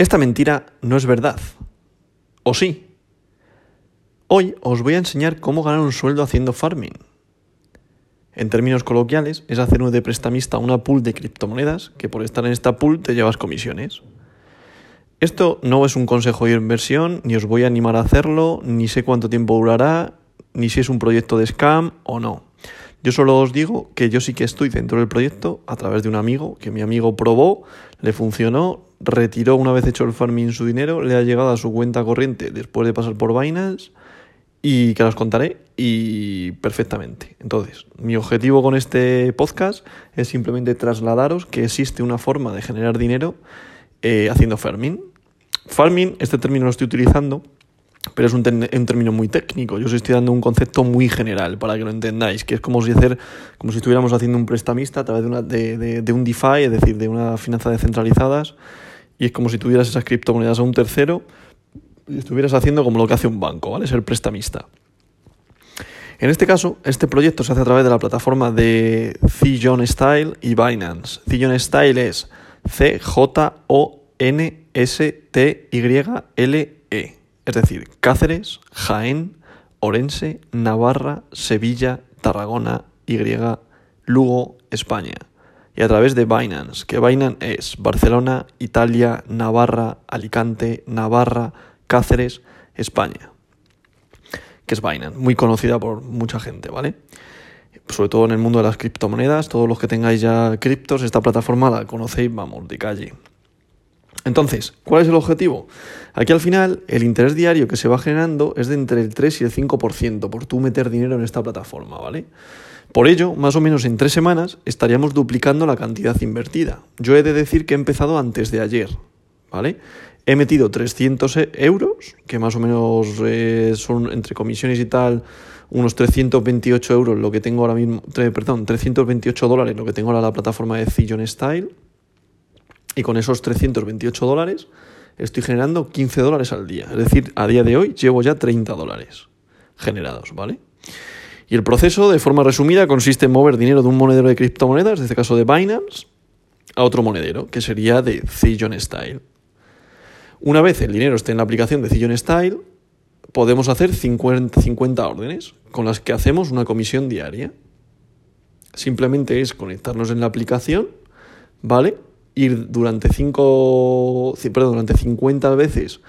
Esta mentira no es verdad. ¿O sí? Hoy os voy a enseñar cómo ganar un sueldo haciendo farming. En términos coloquiales, es hacer de prestamista una pool de criptomonedas que por estar en esta pool te llevas comisiones. Esto no es un consejo de inversión, ni os voy a animar a hacerlo, ni sé cuánto tiempo durará, ni si es un proyecto de scam o no. Yo solo os digo que yo sí que estoy dentro del proyecto a través de un amigo, que mi amigo probó, le funcionó, retiró una vez hecho el farming su dinero, le ha llegado a su cuenta corriente después de pasar por Binance y que las contaré y perfectamente. Entonces, mi objetivo con este podcast es simplemente trasladaros que existe una forma de generar dinero eh, haciendo farming. Farming, este término lo estoy utilizando, pero es un, término muy técnico. Yo os estoy dando un concepto muy general para que lo entendáis, que es como si, hacer, como si estuviéramos haciendo un prestamista a través de, una, de, un DeFi, es decir, de una finanza descentralizadas, y es como si tuvieras esas criptomonedas a un tercero y estuvieras haciendo como lo que hace un banco, ¿vale? Ser prestamista. En este caso, este proyecto se hace a través de la plataforma de Zion Style y Binance. Zion Style es C-J-O-N-S-T-Y-L-E. Es decir, Cáceres, Jaén, Orense, Navarra, Sevilla, Tarragona, Y, Lugo, España. Y a través de Binance, que Binance es Barcelona, Italia, Navarra, Alicante, Navarra, Cáceres, España, que es Binance, muy conocida por mucha gente, ¿vale? Sobre todo en el mundo de las criptomonedas, todos los que tengáis ya criptos, esta plataforma la conocéis, vamos, de calle. Entonces, ¿cuál es el objetivo? Aquí al final, el interés diario que se va generando es de entre el 3 y el 5% por tú meter dinero en esta plataforma, ¿vale? Por ello, más o menos en tres semanas estaríamos duplicando la cantidad invertida. Yo he de decir que he empezado antes de ayer, ¿vale? He metido 300 e- euros, que más o menos eh, son entre comisiones y tal, unos 328 euros lo que tengo ahora mismo, perdón, 328 dólares lo que tengo ahora la plataforma de Zillion Style. Y con esos 328 dólares estoy generando 15 dólares al día. Es decir, a día de hoy llevo ya 30 dólares generados, ¿vale? Y el proceso, de forma resumida, consiste en mover dinero de un monedero de criptomonedas, en este caso de Binance, a otro monedero, que sería de Zillion Style. Una vez el dinero esté en la aplicación de Zillion Style, podemos hacer 50, órdenes con las que hacemos una comisión diaria. Simplemente es conectarnos en la aplicación, ¿vale? Ir durante 5, perdón, durante 50 veces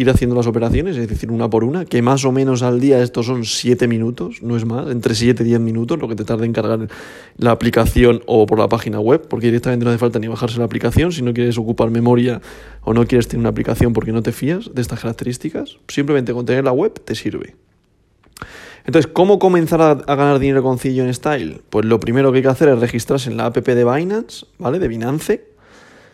ir haciendo las operaciones, es decir, una por una, que más o menos al día estos son 7 minutos, no es más, entre 7 y 10 minutos lo que te tarda en cargar la aplicación o por la página web, porque directamente no hace falta ni bajarse la aplicación si no quieres ocupar memoria o no quieres tener una aplicación porque no te fías de estas características, simplemente con tener la web te sirve. Entonces, ¿cómo comenzar a, ganar dinero con en Style? Pues lo primero que hay que hacer es registrarse en la app de Binance, ¿vale? De Binance.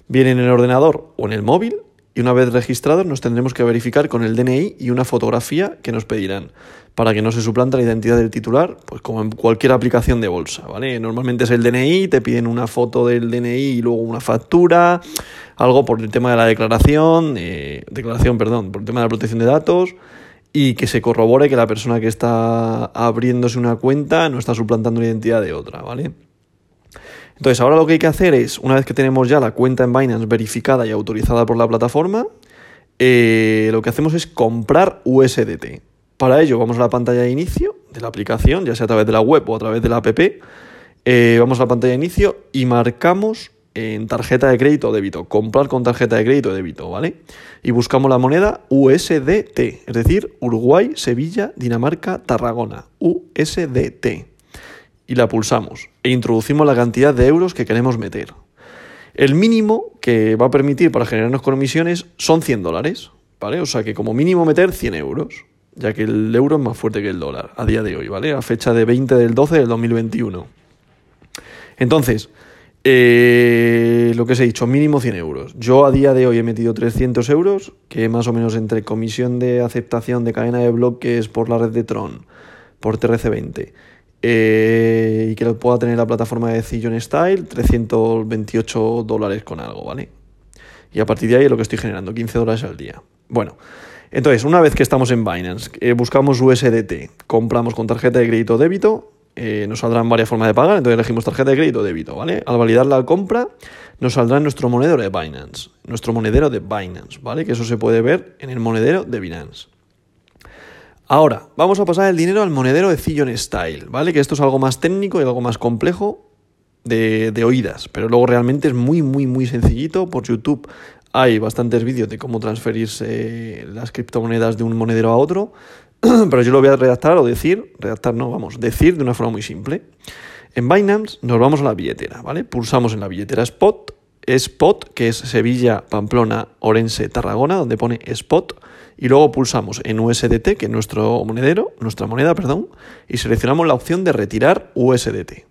Viene en el ordenador o en el móvil y una vez registrados nos tendremos que verificar con el DNI y una fotografía que nos pedirán para que no se suplanta la identidad del titular, pues como en cualquier aplicación de bolsa, ¿vale? Normalmente es el DNI, te piden una foto del DNI y luego una factura, algo por el tema de la declaración, eh, declaración, perdón, por el tema de la protección de datos y que se corrobore que la persona que está abriéndose una cuenta no está suplantando la identidad de otra, ¿vale? Entonces, ahora lo que hay que hacer es, una vez que tenemos ya la cuenta en Binance verificada y autorizada por la plataforma, eh, lo que hacemos es comprar USDT. Para ello, vamos a la pantalla de inicio de la aplicación, ya sea a través de la web o a través de la app. Eh, vamos a la pantalla de inicio y marcamos en tarjeta de crédito o débito, comprar con tarjeta de crédito o débito, ¿vale? Y buscamos la moneda USDT, es decir, Uruguay, Sevilla, Dinamarca, Tarragona, USDT y la pulsamos e introducimos la cantidad de euros que queremos meter. El mínimo que va a permitir para generarnos comisiones son 100 dólares, ¿vale? O sea que como mínimo meter 100 euros, ya que el euro es más fuerte que el dólar a día de hoy, ¿vale? A fecha de 20 del 12 del 2021. Entonces, eh, lo que os he dicho, mínimo 100 euros. Yo a día de hoy he metido 300 euros, que más o menos entre comisión de aceptación de cadena de bloques por la red de Tron, por TRC20 eh, y que lo pueda tener la plataforma de Zillion Style, 328 dólares con algo, ¿vale? Y a partir de ahí es lo que estoy generando, 15 dólares al día. Bueno, entonces, una vez que estamos en Binance, eh, buscamos USDT, compramos con tarjeta de crédito o débito eh, nos saldrán varias formas de pagar, entonces elegimos tarjeta de crédito o débito, ¿vale? Al validar la compra, nos saldrá nuestro monedero de Binance, nuestro monedero de Binance, ¿vale? Que eso se puede ver en el monedero de Binance. Ahora, vamos a pasar el dinero al monedero de Zillion Style, ¿vale? Que esto es algo más técnico y algo más complejo de, de oídas, pero luego realmente es muy, muy, muy sencillito. Por YouTube hay bastantes vídeos de cómo transferirse las criptomonedas de un monedero a otro. pero yo lo voy a redactar o decir, redactar no, vamos, decir de una forma muy simple. En Binance nos vamos a la billetera, ¿vale? Pulsamos en la billetera Spot, Spot, que es Sevilla, Pamplona, Orense, Tarragona, donde pone Spot, y luego pulsamos en USDT, que es nuestro monedero, nuestra moneda, perdón, y seleccionamos la opción de retirar USDT.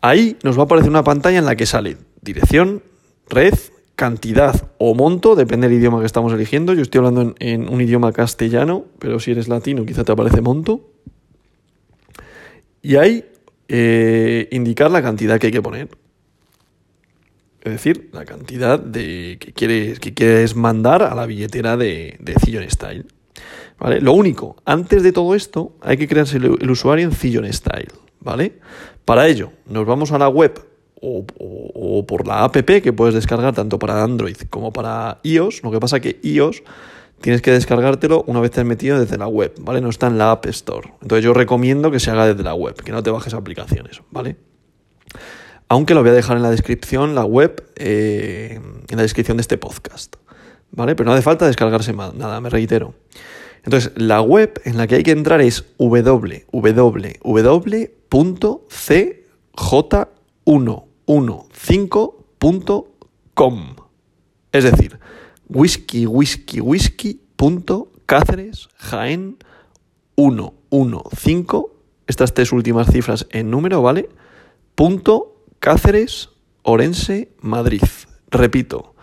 Ahí nos va a aparecer una pantalla en la que sale dirección, red, cantidad o monto, depende del idioma que estamos eligiendo. Yo estoy hablando en, un idioma castellano, pero si eres latino quizá te aparece monto. Y ahí eh, indicar la cantidad que hay que poner. Es decir, la cantidad de, que, quieres, que quieres mandar a la billetera de, de Style. ¿Vale? Lo único, antes de todo esto, hay que crearse el, usuario en Zillion Style. ¿Vale? Para ello, nos vamos a la web o, por la app que puedes descargar tanto para Android como para iOS. Lo que pasa es que iOS tienes que descargártelo una vez te has metido desde la web, ¿vale? No está en la App Store. Entonces yo recomiendo que se haga desde la web, que no te bajes aplicaciones, ¿vale? Aunque lo voy a dejar en la descripción, la web, eh, en la descripción de este podcast, ¿vale? Pero no hace falta descargarse nada, me reitero. Entonces, la web en la que hay que entrar es www.cj1 15.com. Es decir, whisky, whisky, whisky. Cáceres, Jaén 115. Estas tres últimas cifras en número, ¿vale? Punto Cáceres, Orense, Madrid. Repito,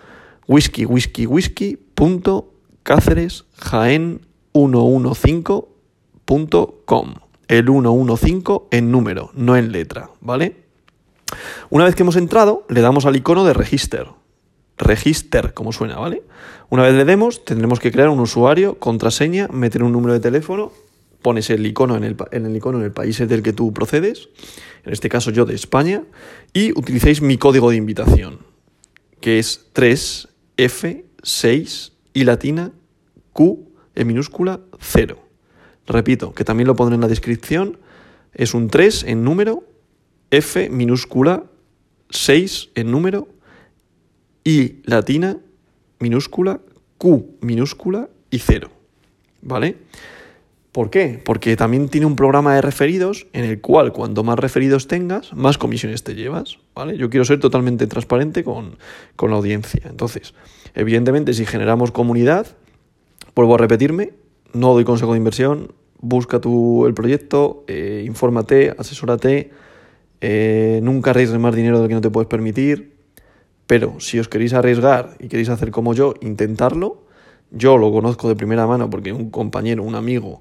whisky, whisky, whisky. Punto Cáceres, Jaén 115.com. El 115 en número, no en letra, ¿vale? Una vez que hemos entrado, le damos al icono de register. Register, como suena, ¿vale? Una vez le demos, tendremos que crear un usuario, contraseña, meter un número de teléfono, pones el icono en el, icono en el país del que tú procedes, en este caso yo de España, y utilicéis mi código de invitación, que es 3F6 y latina Q en minúscula 0. Repito, que también lo pondré en la descripción, es un 3 en número F minúscula, 6 en número, I latina minúscula, Q minúscula y 0. ¿Vale? ¿Por qué? Porque también tiene un programa de referidos en el cual cuanto más referidos tengas, más comisiones te llevas. ¿Vale? Yo quiero ser totalmente transparente con, la audiencia. Entonces, evidentemente, si generamos comunidad, vuelvo a repetirme, no doy consejo de inversión, busca tú el proyecto, eh, infórmate, asesórate eh, nunca arriesgues más dinero del que no te puedes permitir, pero si os queréis arriesgar y queréis hacer como yo, intentarlo. Yo lo conozco de primera mano porque un compañero, un amigo,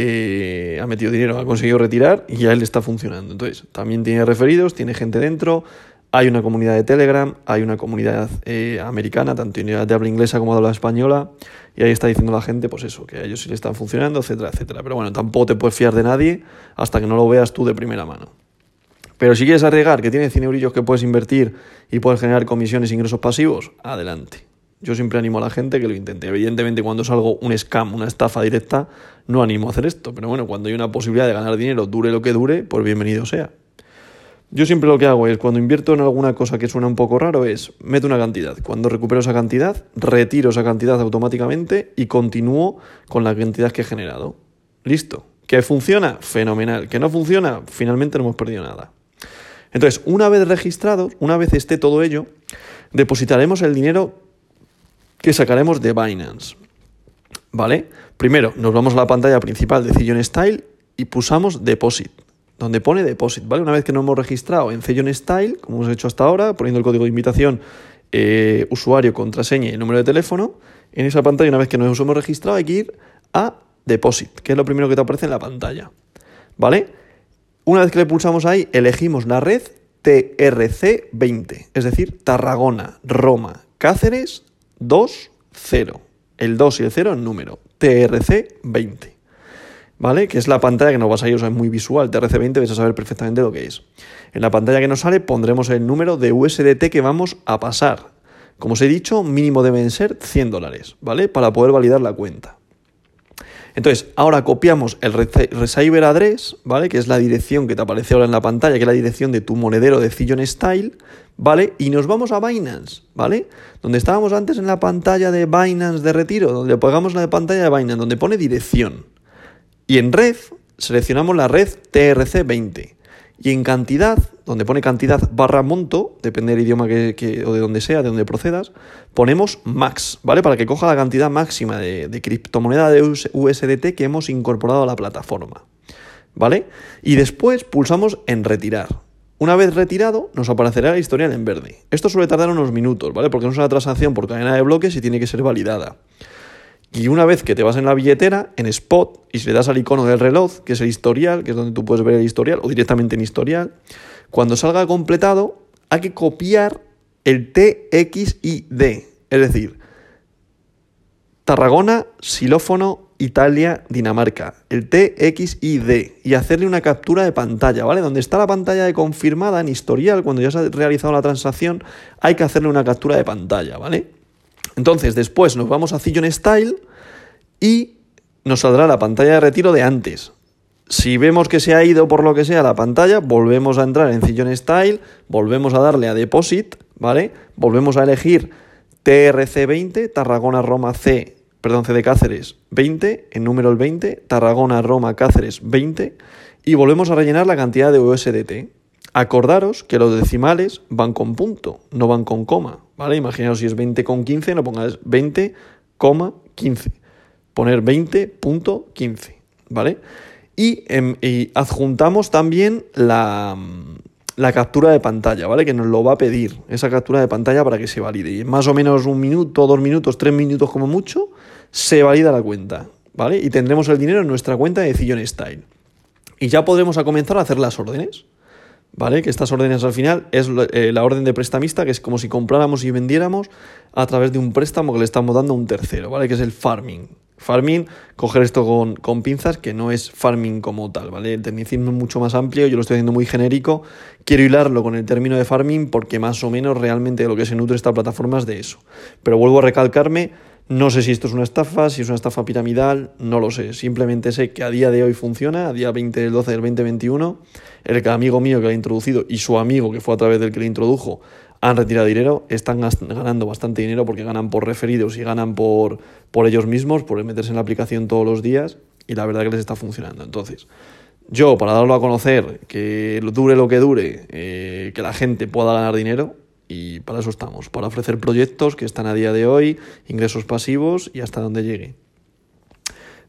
eh, ha metido dinero, ha conseguido retirar y a él está funcionando. Entonces, también tiene referidos, tiene gente dentro, hay una comunidad de Telegram, hay una comunidad eh, americana, tanto de habla inglesa como de habla española, y ahí está diciendo la gente, pues eso, que a ellos sí le están funcionando, etcétera, etcétera. Pero bueno, tampoco te puedes fiar de nadie hasta que no lo veas tú de primera mano. Pero si quieres arriesgar que tienes 100 eurillos que puedes invertir y puedes generar comisiones e ingresos pasivos, adelante. Yo siempre animo a la gente que lo intente. Evidentemente, cuando es algo, un scam, una estafa directa, no animo a hacer esto. Pero bueno, cuando hay una posibilidad de ganar dinero, dure lo que dure, pues bienvenido sea. Yo siempre lo que hago es, cuando invierto en alguna cosa que suena un poco raro, es meto una cantidad. Cuando recupero esa cantidad, retiro esa cantidad automáticamente y continúo con la cantidad que he generado. Listo. ¿Que funciona? Fenomenal. ¿Que no funciona? Finalmente no hemos perdido nada. Entonces, una vez registrados, una vez esté todo ello, depositaremos el dinero que sacaremos de Binance. ¿Vale? Primero, nos vamos a la pantalla principal de Zillion Style y pulsamos Deposit, donde pone Deposit, ¿vale? Una vez que nos hemos registrado en Zillion Style, como hemos hecho hasta ahora, poniendo el código de invitación, eh, usuario, contraseña y número de teléfono, en esa pantalla, una vez que nos hemos registrado, hay que ir a Deposit, que es lo primero que te aparece en la pantalla. ¿Vale? Una vez que le pulsamos ahí, elegimos la red TRC20, es decir, Tarragona, Roma, Cáceres 2, 0. El 2 y el 0 en número, TRC20. ¿vale? Que es la pantalla que nos va a salir, o sea, es muy visual, TRC20, vais a saber perfectamente lo que es. En la pantalla que nos sale pondremos el número de USDT que vamos a pasar. Como os he dicho, mínimo deben ser 100 dólares, ¿vale? Para poder validar la cuenta. Entonces, ahora copiamos el receiver address, ¿vale? Que es la dirección que te aparece ahora en la pantalla, que es la dirección de tu monedero de Zillion Style, ¿vale? Y nos vamos a Binance, ¿vale? Donde estábamos antes en la pantalla de Binance de retiro, donde pegamos la pantalla de Binance, donde pone dirección. Y en red, seleccionamos la red TRC20. Y en cantidad, donde pone cantidad barra monto, depende del idioma que, o de donde sea, de donde procedas, ponemos max, ¿vale? Para que coja la cantidad máxima de, de criptomoneda de USDT que hemos incorporado a la plataforma, ¿vale? Y después pulsamos en retirar. Una vez retirado, nos aparecerá el historial en verde. Esto suele tardar unos minutos, ¿vale? Porque no es una transacción por cadena de bloques y tiene que ser validada. Y una vez que te vas en la billetera, en Spot, y si le das al icono del reloj, que es el historial, que es donde tú puedes ver el historial, o directamente en historial, cuando salga completado, hay que copiar el TXID, es decir, Tarragona, xilófono, Italia, Dinamarca, el TXID, y hacerle una captura de pantalla, ¿vale? Donde está la pantalla de confirmada en historial, cuando ya se ha realizado la transacción, hay que hacerle una captura de pantalla, ¿vale? Entonces, después nos vamos a Zillion Style y nos saldrá la pantalla de retiro de antes. Si vemos que se ha ido por lo que sea la pantalla, volvemos a entrar en Zillion Style, volvemos a darle a Deposit, ¿vale? Volvemos a elegir TRC20, Tarragona Roma C, perdón, C de Cáceres 20, en número el 20, Tarragona Roma Cáceres 20, y volvemos a rellenar la cantidad de USDT. Acordaros que los decimales van con punto, no van con coma, ¿vale? Imaginaos si es 20 con 15, no pongáis 20,15. Poner 20.15, ¿vale? Em, y, adjuntamos también la, la, captura de pantalla, ¿vale? Que nos lo va a pedir, esa captura de pantalla para que se valide. Y en más o menos un minuto, dos minutos, tres minutos como mucho, se valida la cuenta, ¿vale? Y tendremos el dinero en nuestra cuenta de Zillion Style. Y ya podremos comenzar a hacer las órdenes. ¿Vale? Que estas órdenes al final es eh, la orden de prestamista, que es como si compráramos y vendiéramos a través de un préstamo que le estamos dando a un tercero, ¿vale? Que es el farming. Farming, coger esto con, con, pinzas, que no es farming como tal, ¿vale? El tecnicismo es mucho más amplio, yo lo estoy haciendo muy genérico. Quiero hilarlo con el término de farming porque más o menos realmente lo que se nutre esta plataforma es de eso. Pero vuelvo a recalcarme, no sé si esto es una estafa, si es una estafa piramidal, no lo sé. Simplemente sé que a día de hoy funciona, a día 20 del 12 del 2021. El amigo mío que lo ha introducido y su amigo que fue a través del que le introdujo han retirado dinero, están ganando bastante dinero porque ganan por referidos y ganan por, por ellos mismos, por meterse en la aplicación todos los días y la verdad que les está funcionando. Entonces, yo para darlo a conocer, que dure lo que dure, eh, que la gente pueda ganar dinero, y para eso estamos, para ofrecer proyectos que están a día de hoy, ingresos pasivos y hasta donde llegue.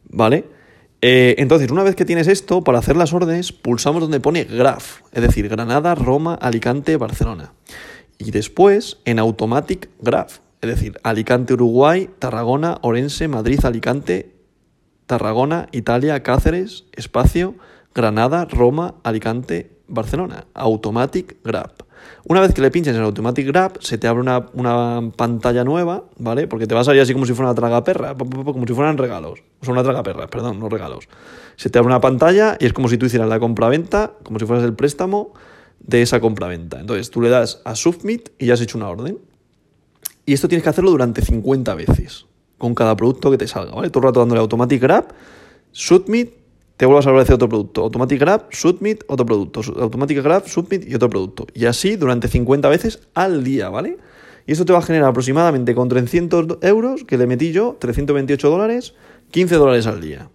¿Vale? Eh, entonces, una vez que tienes esto, para hacer las órdenes, pulsamos donde pone Graph, es decir, Granada, Roma, Alicante, Barcelona. Y después en Automatic Graph, es decir, Alicante, Uruguay, Tarragona, Orense, Madrid, Alicante, Tarragona, Italia, Cáceres, espacio, Granada, Roma, Alicante, Barcelona. Automatic Graph. Una vez que le pinches en Automatic Grab, se te abre una, pantalla nueva, ¿vale? Porque te va a salir así como si fuera una tragaperra, como si fueran regalos. O sea, una tragaperra, perdón, no regalos. Se te abre una pantalla y es como si tú hicieras la compra-venta, como si fueras el préstamo de esa compra-venta. Entonces tú le das a Submit y ya has hecho una orden. Y esto tienes que hacerlo durante 50 veces, con cada producto que te salga, ¿vale? Todo el rato dándole Automatic Grab, Submit, te vuelvas a aparecer otro producto. Automatic Grab, Submit, otro producto. Automatic Grab, Submit y otro producto. Y así durante 50 veces al día, ¿vale? Y esto te va a generar aproximadamente con 300 euros, que le metí yo, 328 dólares, 15 dólares al día.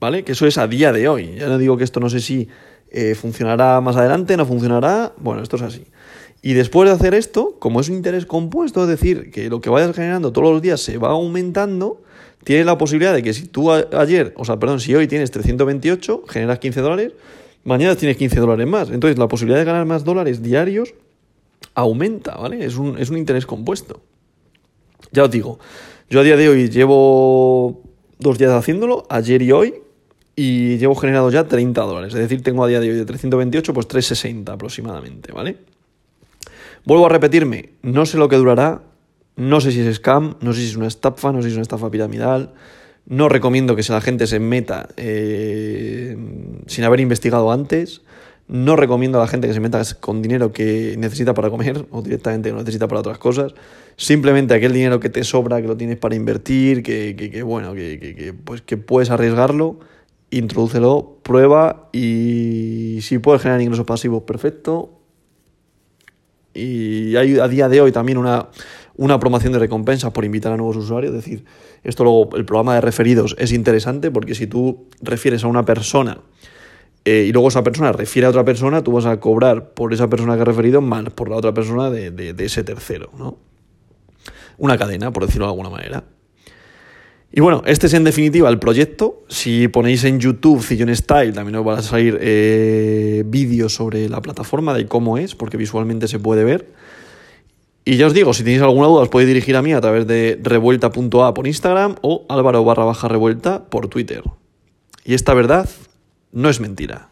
¿Vale? Que eso es a día de hoy. Ya no digo que esto no sé si eh, funcionará más adelante, no funcionará. Bueno, esto es así. Y después de hacer esto, como es un interés compuesto, es decir, que lo que vayas generando todos los días se va aumentando, tienes la posibilidad de que si tú ayer, o sea, perdón, si hoy tienes 328, generas 15 dólares, mañana tienes 15 dólares más. Entonces, la posibilidad de ganar más dólares diarios aumenta, ¿vale? Es un, es un interés compuesto. Ya os digo, yo a día de hoy llevo dos días haciéndolo, ayer y hoy, y llevo generado ya 30 dólares. Es decir, tengo a día de hoy de 328, pues 360 aproximadamente, ¿vale? Vuelvo a repetirme, no sé lo que durará, no sé si es scam, no sé si es una estafa, no sé si es una estafa piramidal, No recomiendo que la gente se meta eh, sin haber investigado antes. No recomiendo a la gente que se meta con dinero que necesita para comer o directamente que lo necesita para otras cosas. Simplemente aquel dinero que te sobra, que lo tienes para invertir, que, bueno, que, pues que puedes arriesgarlo, introdúcelo, prueba y si puedes generar ingresos pasivos, perfecto. Y hay a día de hoy también una, una promoción de recompensas por invitar a nuevos usuarios. Es decir, esto luego, el programa de referidos es interesante porque si tú refieres a una persona eh, y luego esa persona refiere a otra persona, tú vas a cobrar por esa persona que ha referido más por la otra persona de, de, ese tercero, ¿no? Una cadena, por decirlo de alguna manera. Y bueno, este es en definitiva el proyecto. Si ponéis en YouTube Cillon Style, también os van a salir eh, vídeos sobre la plataforma de cómo es, porque visualmente se puede ver. Y ya os digo, si tenéis alguna duda os podéis dirigir a mí a través de revuelta.a por Instagram o álvaro barra baja revuelta por Twitter. Y esta verdad no es mentira.